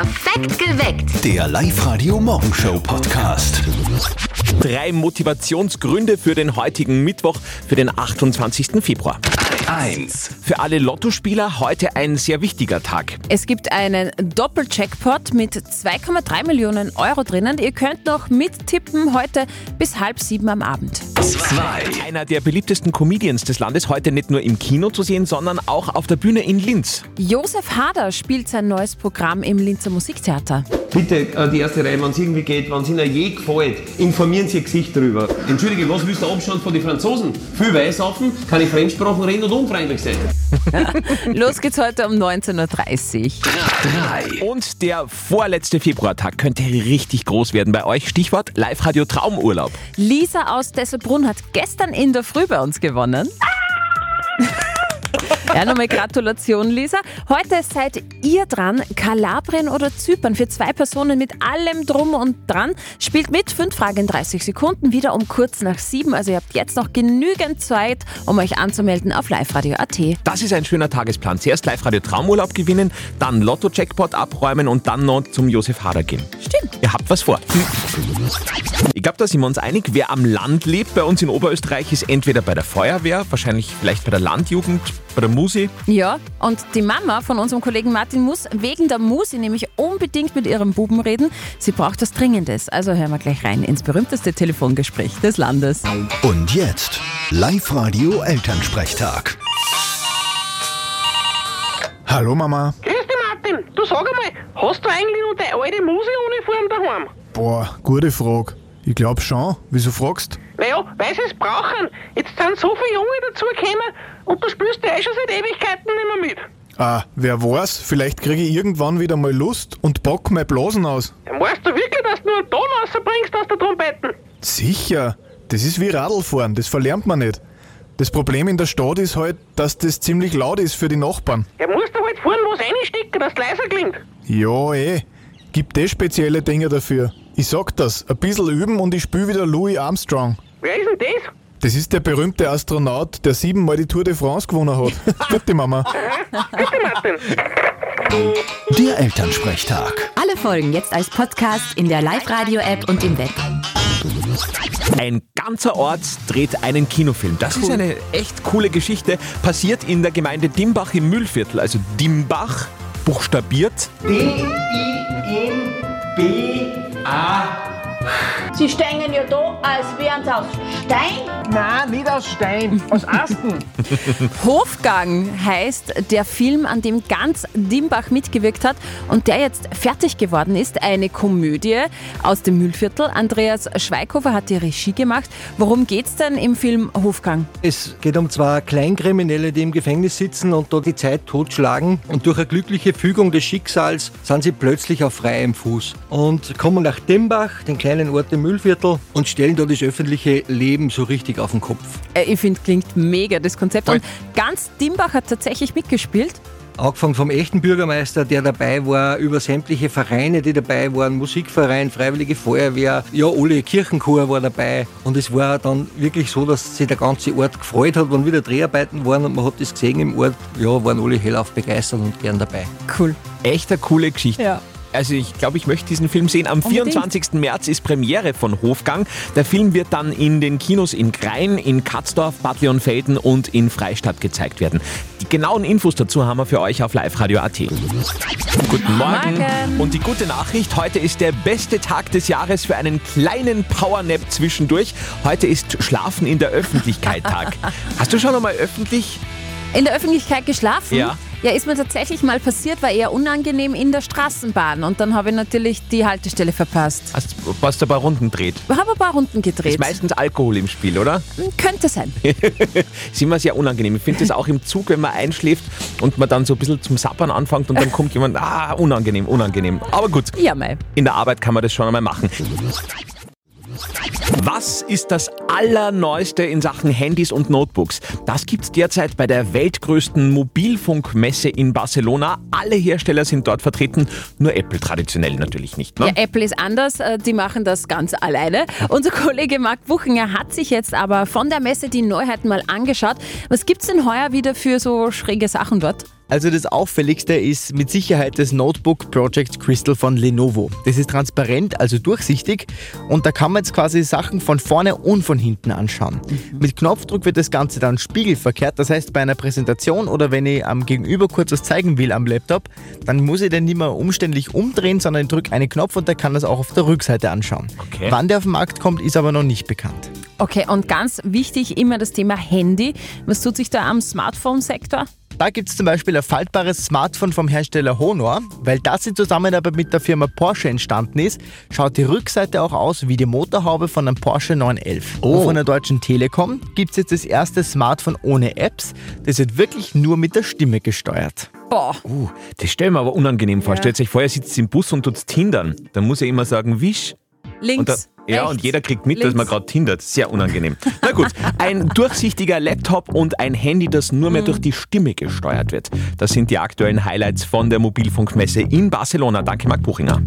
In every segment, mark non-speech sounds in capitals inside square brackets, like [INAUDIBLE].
Perfekt geweckt. Der Live-Radio-Morgenshow-Podcast. Drei Motivationsgründe für den heutigen Mittwoch, für den 28. Februar. 1. Für alle Lottospieler heute ein sehr wichtiger Tag. Es gibt einen Doppeljackpot mit 2,3 Millionen Euro drinnen. Ihr könnt noch mittippen heute bis halb sieben am Abend. 2. Einer der beliebtesten Comedians des Landes heute nicht nur im Kino zu sehen, sondern auch auf der Bühne in Linz. Josef Hader spielt sein neues Programm im Linzer Musiktheater. Bitte äh, die erste Reihe, wenn es irgendwie geht, wenn es Ihnen je gefällt, informieren Sie Ihr Gesicht darüber. Entschuldige, was willst du Abstand von den Franzosen? Viel Weißaffen, keine Fremdsprachen reden und unfreundlich sein. [LAUGHS] Los geht's heute um 19.30 Uhr. 3. Und der vorletzte Februartag könnte richtig groß werden bei euch. Stichwort Live-Radio Traumurlaub. Lisa aus Desselbrunn hat gestern in der Früh bei uns gewonnen. Ja, nochmal Gratulation, Lisa. Heute seid ihr dran. Kalabrien oder Zypern für zwei Personen mit allem Drum und Dran. Spielt mit. Fünf Fragen in 30 Sekunden. Wieder um kurz nach sieben. Also ihr habt jetzt noch genügend Zeit, um euch anzumelden auf liveradio.at. Das ist ein schöner Tagesplan. Zuerst Live-Radio Traumurlaub gewinnen, dann Lotto-Jackpot abräumen und dann noch zum Josef Hader gehen. Stimmt. Ihr habt was vor. Ich glaube, da sind wir uns einig. Wer am Land lebt, bei uns in Oberösterreich, ist entweder bei der Feuerwehr, wahrscheinlich vielleicht bei der Landjugend, bei der Musi. Ja, und die Mama von unserem Kollegen Martin muss wegen der Musi nämlich unbedingt mit ihrem Buben reden. Sie braucht was Dringendes. Also hören wir gleich rein ins berühmteste Telefongespräch des Landes. Und jetzt Live-Radio Elternsprechtag. Hallo Mama. Grüß dich, Martin. Du sag einmal, hast du eigentlich noch deine alte Musi-Uniform daheim? Boah, gute Frage. Ich glaub schon. Wieso fragst? Naja, weil sie es brauchen. Jetzt sind so viele Junge dazugekommen und du spielst ja eh schon seit Ewigkeiten nicht mehr mit. Ah, wer weiß, vielleicht kriege ich irgendwann wieder mal Lust und pack mein Blasen aus. Ja, Weißt du wirklich, dass du nur einen Ton rausbringst aus der Trompeten? Sicher. Das ist wie Radlfahren, das verlernt man nicht. Das Problem in der Stadt ist halt, dass das ziemlich laut ist für die Nachbarn. Ja, musst du halt vorn was reinstecken, dass es leiser klingt. Ja, eh. Gibt eh spezielle Dinge dafür. Ich sag das, ein bisschen üben und ich spiel wieder Louis Armstrong. Wer ist denn das? Das ist der berühmte Astronaut, der siebenmal die Tour de France gewonnen hat. [LAUGHS] Gute Mama. Bitte, Martin. Der Elternsprechtag. Alle Folgen jetzt als Podcast in der Live-Radio-App und im Web. Ein ganzer Ort dreht einen Kinofilm. Das ist eine echt coole Geschichte. Passiert in der Gemeinde Dimbach im Mühlviertel. Also Dimbach, buchstabiert. Sie stehen ja da, als wären sie aus Stein. Nein, nicht aus Stein, aus Asten. [LAUGHS] Hofgang heißt der Film, an dem ganz Dimbach mitgewirkt hat und der jetzt fertig geworden ist. Eine Komödie aus dem Mühlviertel. Andreas Schweighofer hat die Regie gemacht. Worum geht's denn im Film Hofgang? Es geht um zwei Kleinkriminelle, die im Gefängnis sitzen und da die Zeit totschlagen. Und durch eine glückliche Fügung des Schicksals sind sie plötzlich auf freiem Fuß und kommen nach Dimbach, den kleinen Ort im Mühlviertel, und stellen da das öffentliche Leben so richtig auf den Kopf. Äh, Ich finde, klingt mega, das Konzept. Und ganz Dimbach hat tatsächlich mitgespielt. Angefangen vom echten Bürgermeister, der dabei war, über sämtliche Vereine, die dabei waren, Musikverein, Freiwillige Feuerwehr, ja, alle Kirchenchor war dabei. Und es war dann wirklich so, dass sich der ganze Ort gefreut hat, wenn wieder Dreharbeiten waren und man hat das gesehen im Ort, ja, waren alle hellauf begeistert und gern dabei. Cool. Echt eine coole Geschichte. Ja. Also ich glaube, ich möchte diesen Film sehen. Am Unbedingt. 24. März ist Premiere von Hofgang. Der Film wird dann in den Kinos in Grein, in Katzdorf, Bad Leonfelden und in Freistadt gezeigt werden. Die genauen Infos dazu haben wir für euch auf liveradio.at. Guten Morgen. Morgen. Und die gute Nachricht, heute ist der beste Tag des Jahres für einen kleinen Powernap zwischendurch. Heute ist Schlafen in der Öffentlichkeit Tag. [LAUGHS] Hast du schon einmal öffentlich? In der Öffentlichkeit geschlafen? Ja. Ja, ist mir tatsächlich mal passiert, war eher unangenehm in der Straßenbahn. Und dann habe ich natürlich die Haltestelle verpasst. Hast hast du ein paar Runden dreht? Habe ein paar Runden gedreht. Ist meistens Alkohol im Spiel, oder? Könnte sein. [LAUGHS] ist immer sehr unangenehm. Ich finde das auch im Zug, wenn man einschläft und man dann so ein bisschen zum Sappern anfängt und dann kommt jemand, ah, unangenehm, unangenehm. Aber gut, Ja, mei. in der Arbeit kann man das schon einmal machen. Was ist das Allerneueste in Sachen Handys und Notebooks? Das gibt's derzeit bei der weltgrößten Mobilfunkmesse in Barcelona. Alle Hersteller sind dort vertreten, nur Apple traditionell natürlich nicht. Ne? Ja, Apple ist anders, äh, die machen das ganz alleine. Unser Kollege Marc Buchinger hat sich jetzt aber von der Messe die Neuheiten mal angeschaut. Was gibt's denn heuer wieder für so schräge Sachen dort? Also das Auffälligste ist mit Sicherheit das Notebook Project Crystal von Lenovo. Das ist transparent, also durchsichtig und da kann man jetzt quasi Sachen von vorne und von hinten anschauen. Mhm. Mit Knopfdruck wird das Ganze dann spiegelverkehrt, das heißt bei einer Präsentation oder wenn ich am Gegenüber kurz was zeigen will am Laptop, dann muss ich den nicht mehr umständlich umdrehen, sondern ich drücke einen Knopf und der kann das auch auf der Rückseite anschauen. Okay. Wann der auf den Markt kommt, ist aber noch nicht bekannt. Okay, und ganz wichtig immer das Thema Handy. Was tut sich da am Smartphone-Sektor? Da gibt es zum Beispiel ein faltbares Smartphone vom Hersteller Honor. Weil das in Zusammenarbeit mit der Firma Porsche entstanden ist, schaut die Rückseite auch aus wie die Motorhaube von einem Porsche 911. Oh. Und von der Deutschen Telekom gibt es jetzt das erste Smartphone ohne Apps. Das wird wirklich nur mit der Stimme gesteuert. Boah. Uh, das stelle ich mir aber unangenehm vor. Ja. Stellt euch vor, ihr sitzt im Bus und tut Tindern. Dann muss er immer sagen, wisch. Links. Ja, und jeder kriegt mit, Links. dass man gerade tindert. Sehr unangenehm. Na gut, ein [LAUGHS] durchsichtiger Laptop und ein Handy, das nur mehr mhm. durch die Stimme gesteuert wird. Das sind die aktuellen Highlights von der Mobilfunkmesse in Barcelona. Danke, Marc Buchinger.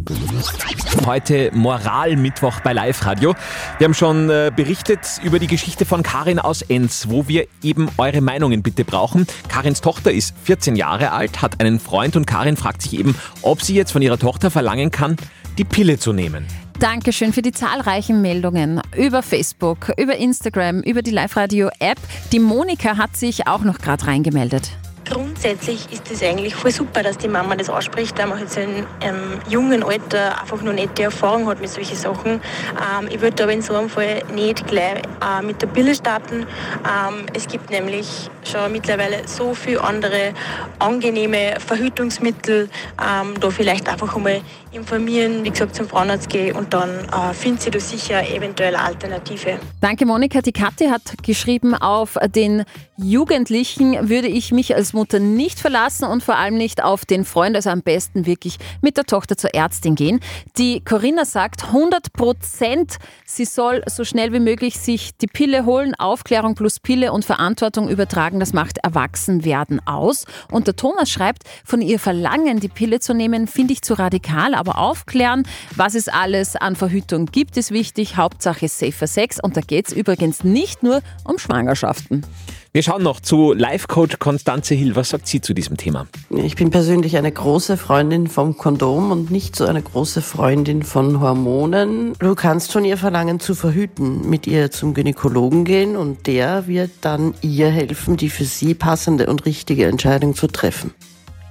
Heute Moralmittwoch bei Live Radio. Wir haben schon äh, berichtet über die Geschichte von Karin aus Enz, wo wir eben eure Meinungen bitte brauchen. Karins Tochter ist 14 Jahre alt, hat einen Freund und Karin fragt sich eben, ob sie jetzt von ihrer Tochter verlangen kann, die Pille zu nehmen. Dankeschön für die zahlreichen Meldungen über Facebook, über Instagram, über die Live-Radio-App. Die Monika hat sich auch noch gerade reingemeldet. Grundsätzlich ist es eigentlich voll super, dass die Mama das ausspricht, weil man halt so in einem jungen Alter einfach nicht die Erfahrung hat mit solchen Sachen. Ähm, ich würde aber in so einem Fall nicht gleich äh, mit der Pille starten. Ähm, es gibt nämlich schon mittlerweile so viele andere angenehme Verhütungsmittel. Ähm, da vielleicht einfach einmal informieren, wie gesagt, zum Frauenarzt gehen und dann äh, findet sie da sicher eventuell Alternative. Danke Monika. Die Kathi hat geschrieben, auf den Jugendlichen würde ich mich als Mutter nicht verlassen und vor allem nicht auf den Freund, also am besten wirklich mit der Tochter zur Ärztin gehen. Die Corinna sagt 100 Prozent, sie soll so schnell wie möglich sich die Pille holen. Aufklärung plus Pille und Verantwortung übertragen, das macht Erwachsenwerden aus. Und der Thomas schreibt, von ihr verlangen, die Pille zu nehmen, finde ich zu radikal, aber aufklären, was es alles an Verhütung gibt, ist wichtig. Hauptsache safer Sex und da geht es übrigens nicht nur um Schwangerschaften. Wir schauen noch zu Life-Coach Konstanze Hill. Was sagt sie zu diesem Thema? Ich bin persönlich eine große Freundin vom Kondom und nicht so eine große Freundin von Hormonen. Du kannst von ihr verlangen zu verhüten, mit ihr zum Gynäkologen gehen und der wird dann ihr helfen, die für sie passende und richtige Entscheidung zu treffen.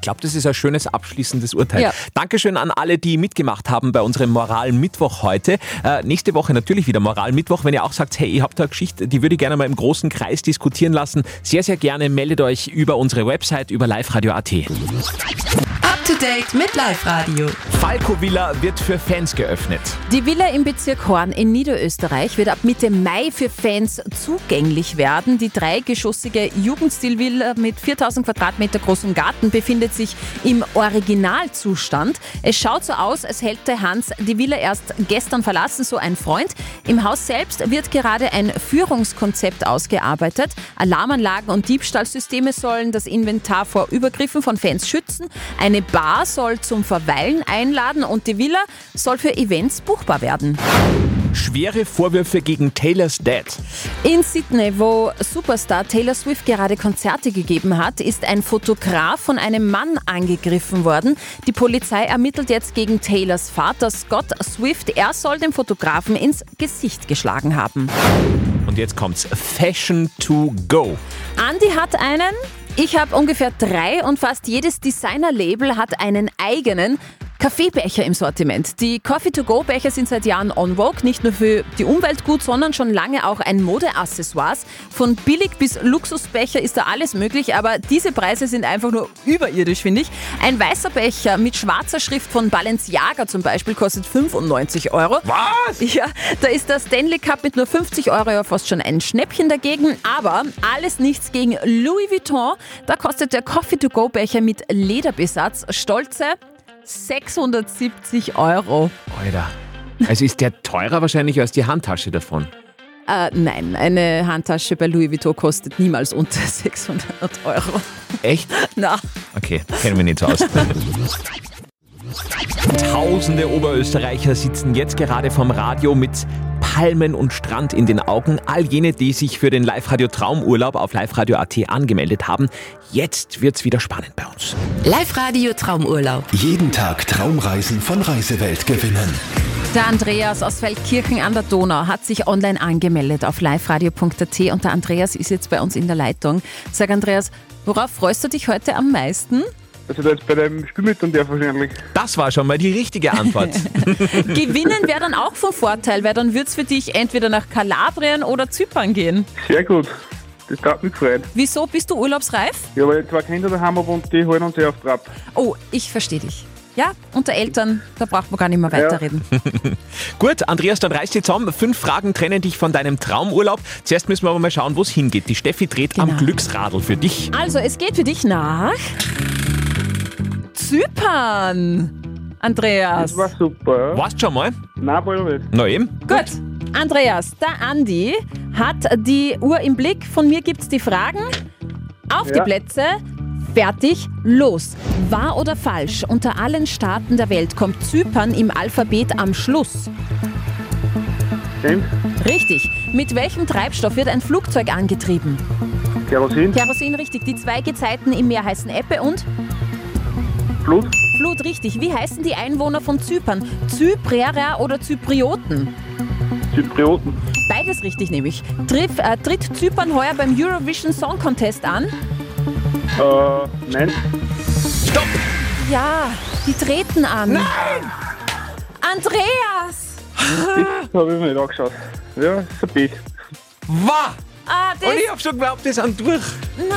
Ich glaube, das ist ein schönes abschließendes Urteil. Ja. Dankeschön an alle, die mitgemacht haben bei unserem Moral-Mittwoch heute. Äh, nächste Woche natürlich wieder Moral-Mittwoch. Wenn ihr auch sagt, hey, ihr habt da eine Geschichte, die würde ich gerne mal im großen Kreis diskutieren lassen, sehr, sehr gerne meldet euch über unsere Website, über liveradio.at. Up to date mit Live Radio. Falco Villa wird für Fans geöffnet. Die Villa im Bezirk Horn in Niederösterreich wird ab Mitte Mai für Fans zugänglich werden. Die dreigeschossige Jugendstilvilla mit 4000 Quadratmeter großem Garten befindet sich im Originalzustand. Es schaut so aus, als hätte Hans die Villa erst gestern verlassen, so ein Freund. Im Haus selbst wird gerade ein Führungskonzept ausgearbeitet. Alarmanlagen und Diebstahlsysteme sollen das Inventar vor Übergriffen von Fans schützen. Eine Bar soll zum Verweilen einladen und die Villa soll für Events buchbar werden. Schwere Vorwürfe gegen Taylor's Dad. In Sydney, wo Superstar Taylor Swift gerade Konzerte gegeben hat, ist ein Fotograf von einem Mann angegriffen worden. Die Polizei ermittelt jetzt gegen Taylors Vater Scott Swift. Er soll dem Fotografen ins Gesicht geschlagen haben. Und jetzt kommt's Fashion to go. Andy hat einen ich habe ungefähr drei und fast jedes Designer-Label hat einen eigenen. Kaffeebecher im Sortiment. Die Coffee-to-go-Becher sind seit Jahren on vogue, nicht nur für die Umwelt gut, sondern schon lange auch ein Modeaccessoire. Von billig bis Luxusbecher ist da alles möglich, aber diese Preise sind einfach nur überirdisch, finde ich. Ein weißer Becher mit schwarzer Schrift von Balenciaga zum Beispiel kostet 95 Euro. Was? Ja, da ist der Stanley Cup mit nur 50 Euro ja fast schon ein Schnäppchen dagegen, aber alles nichts gegen Louis Vuitton. Da kostet der Coffee-to-go-Becher mit Lederbesatz stolze 670 Euro. Alter. Also ist der teurer wahrscheinlich als die Handtasche davon? Äh, nein, eine Handtasche bei Louis Vuitton kostet niemals unter [LAUGHS] 600 Euro. Echt? Na. Okay, kennen wir nicht so aus. [LAUGHS] Tausende Oberösterreicher sitzen jetzt gerade vom Radio mit Palmen und Strand in den Augen. All jene, die sich für den Live-Radio Traumurlaub auf liveradio.at angemeldet haben. Jetzt wird's wieder spannend bei uns. Live-Radio Traumurlaub. Jeden Tag Traumreisen von Reisewelt gewinnen. Der Andreas aus Feldkirchen an der Donau hat sich online angemeldet auf liveradio.at und der Andreas ist jetzt bei uns in der Leitung. Sag Andreas, worauf freust du dich heute am meisten? Also da jetzt bei dem Spiel mit und der wahrscheinlich. Das war schon mal die richtige Antwort. [LAUGHS] [LAUGHS] Gewinnen wäre dann auch von Vorteil, weil dann wird es für dich entweder nach Kalabrien oder Zypern gehen. Sehr gut. Das hat mich gefreut. Wieso bist du urlaubsreif? Ja, weil ich zwei Kinder daheim habe und die holen uns sehr auf Trab. Oh, ich verstehe dich. Ja, unter Eltern, da braucht man gar nicht mehr weiterreden. [LAUGHS] Gut, Andreas, dann reiß dich zusammen. Fünf Fragen trennen dich von deinem Traumurlaub. Zuerst müssen wir aber mal schauen, wo es hingeht. Die Steffi dreht am Glücksradl für dich. Also, es geht für dich nach Zypern. Andreas. Das war super. Warst schon mal? Nein, wohl nicht. Na eben. Gut. Andreas, der Andi hat die Uhr im Blick. Von mir gibt es die Fragen. Auf die Ja. Plätze. Fertig, los. Wahr oder falsch? Unter allen Staaten der Welt kommt Zypern im Alphabet am Schluss. Stimmt. Richtig. Mit welchem Treibstoff wird ein Flugzeug angetrieben? Kerosin. Kerosin, richtig. Die zwei Gezeiten im Meer heißen Ebbe und Flut. Flut, richtig. Wie heißen die Einwohner von Zypern? Zyprierer oder Zyprioten? Zyprioten. Beides richtig, nämlich. Triff, äh, tritt Zypern heuer beim Eurovision Song Contest an? Äh, nein. Stopp! Ja, die treten an. Nein! Andreas! Das habe ich mir nicht angeschaut. Ja, ist ein Pech. War! Ah, das, Und ich hab schon geglaubt, die sind durch. na,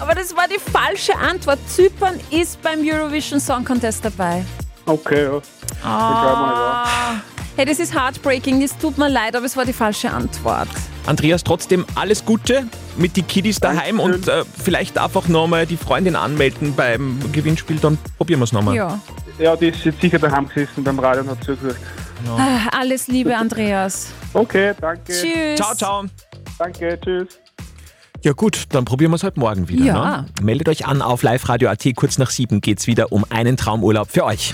aber das war die falsche Antwort. Zypern ist beim Eurovision Song Contest dabei. Okay, ja. Ah. Hey, das ist heartbreaking, das tut mir leid, aber es war die falsche Antwort. Andreas, trotzdem alles Gute mit die Kiddies daheim und äh, vielleicht einfach nochmal die Freundin anmelden beim Gewinnspiel, dann probieren wir es nochmal. Ja. Ja, die ist jetzt sicher daheim gesessen beim Radio und hat zugehört. Ah, Alles Liebe, Andreas. Okay, danke. Tschüss. Ciao, ciao. Danke, tschüss. Ja gut, dann probieren wir es halt morgen wieder. Ja. Ne? Meldet euch an auf Live-Radio.at. Kurz nach sieben geht's wieder um einen Traumurlaub für euch.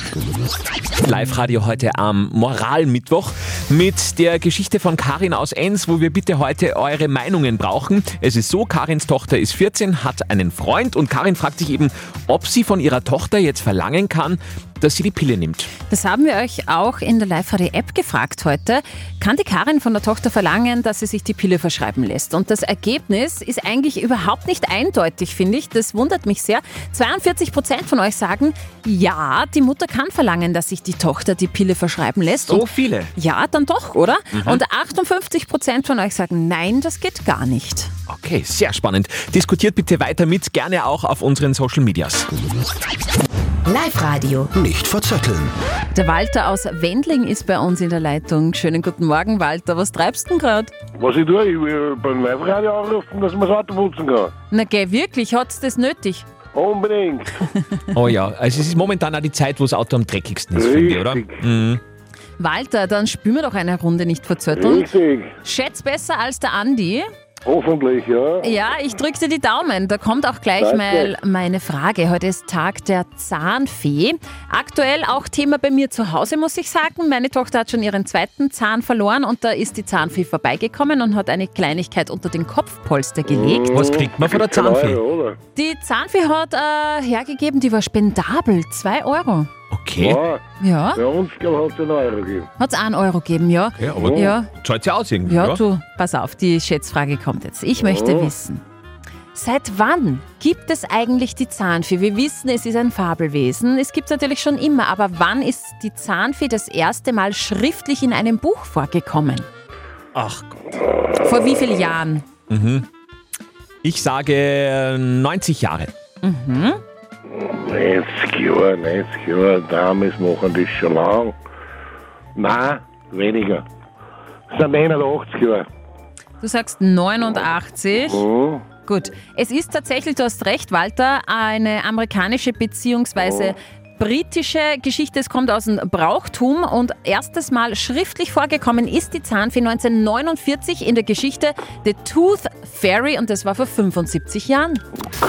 Live-Radio heute am Moralmittwoch mit der Geschichte von Karin aus Enns, wo wir bitte heute eure Meinungen brauchen. Es ist so, Karins Tochter ist 14, hat einen Freund und Karin fragt sich eben, ob sie von ihrer Tochter jetzt verlangen kann, dass sie die Pille nimmt. Das haben wir euch auch in der Live-Radio-App gefragt heute. Kann die Karin von der Tochter verlangen, dass sie sich die Pille verschreiben lässt? Und das Ergebnis ist eigentlich überhaupt nicht eindeutig, finde ich. Das wundert mich sehr. 42 Prozent von euch sagen, ja, die Mutter kann verlangen, dass sich die Tochter die Pille verschreiben lässt. So Und viele. ja, dann doch, oder? Mhm. Und 58 Prozent von euch sagen, nein, das geht gar nicht. Okay, sehr spannend. Diskutiert bitte weiter mit, gerne auch auf unseren Social Medias. Live-Radio. Nicht verzetteln. Der Walter aus Wendling ist bei uns in der Leitung. Schönen guten Morgen, Walter. Was treibst du denn gerade? Was ich tue, ich will beim Live-Radio anrufen, dass man das Auto putzen kann. Na geh, wirklich, hat's das nötig? Unbedingt. [LAUGHS] Oh ja, also es ist momentan auch die Zeit, wo das Auto am dreckigsten ist, finde ich, oder? Mhm. Walter, dann spielen wir doch eine Runde nicht verzötteln. Richtig. Schätz besser als der Andi. Hoffentlich, ja. Ja, ich drücke dir die Daumen. Da kommt auch gleich Danke. mal meine Frage. Heute ist Tag der Zahnfee. Aktuell auch Thema bei mir zu Hause, muss ich sagen. Meine Tochter hat schon ihren zweiten Zahn verloren und da ist die Zahnfee vorbeigekommen und hat eine Kleinigkeit unter den Kopfpolster gelegt. Was kriegt man von der Zahnfee? Oder? Die Zahnfee hat äh, hergegeben, die war spendabel. Zwei Euro. Okay. Ja. Bei uns, hat es einen Euro gegeben. Hat es einen Euro gegeben, ja. Ja, aber ja. zahlt ja aus irgendwie. Ja, du, pass auf, die Schätzfrage kommt jetzt. Ich möchte wissen, seit wann gibt es eigentlich die Zahnfee? Wir wissen, es ist ein Fabelwesen. Es gibt es natürlich schon immer, aber wann ist die Zahnfee das erste Mal schriftlich in einem Buch vorgekommen? Ach Gott. Vor wie vielen Jahren? Mhm. Ich sage 90 Jahre. Mhm. 90 Jahre, 90 Jahre, damals machen das schon lang. Nein, weniger. Es sind 89 Jahre. Du sagst 89. Mhm. Gut, es ist tatsächlich, du hast recht, Walter, eine amerikanische bzw. britische Geschichte. Es kommt aus dem Brauchtum und erstes Mal schriftlich vorgekommen ist die Zahnfee 1949 in der Geschichte The Tooth Ferry und das war vor 75 Jahren.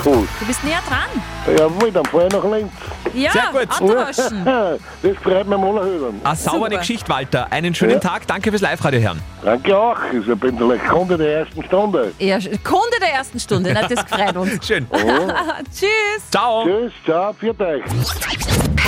Cool. Du bist näher dran. Jawohl, dann fahr ich nach Linz. Ja, Sehr gut. Autowaschen. [LAUGHS] Das freut mich am allerhöchsten. Eine saubere Super. Geschichte, Walter. Einen schönen Ja. Tag. Danke fürs Live-Radio hören. Danke auch. Ich bin vielleicht Kunde der ersten Stunde. Ja, Kunde der ersten Stunde, na, das freut uns. Schön. [LAUGHS] Tschüss. Ciao. Tschüss, ciao, viert euch.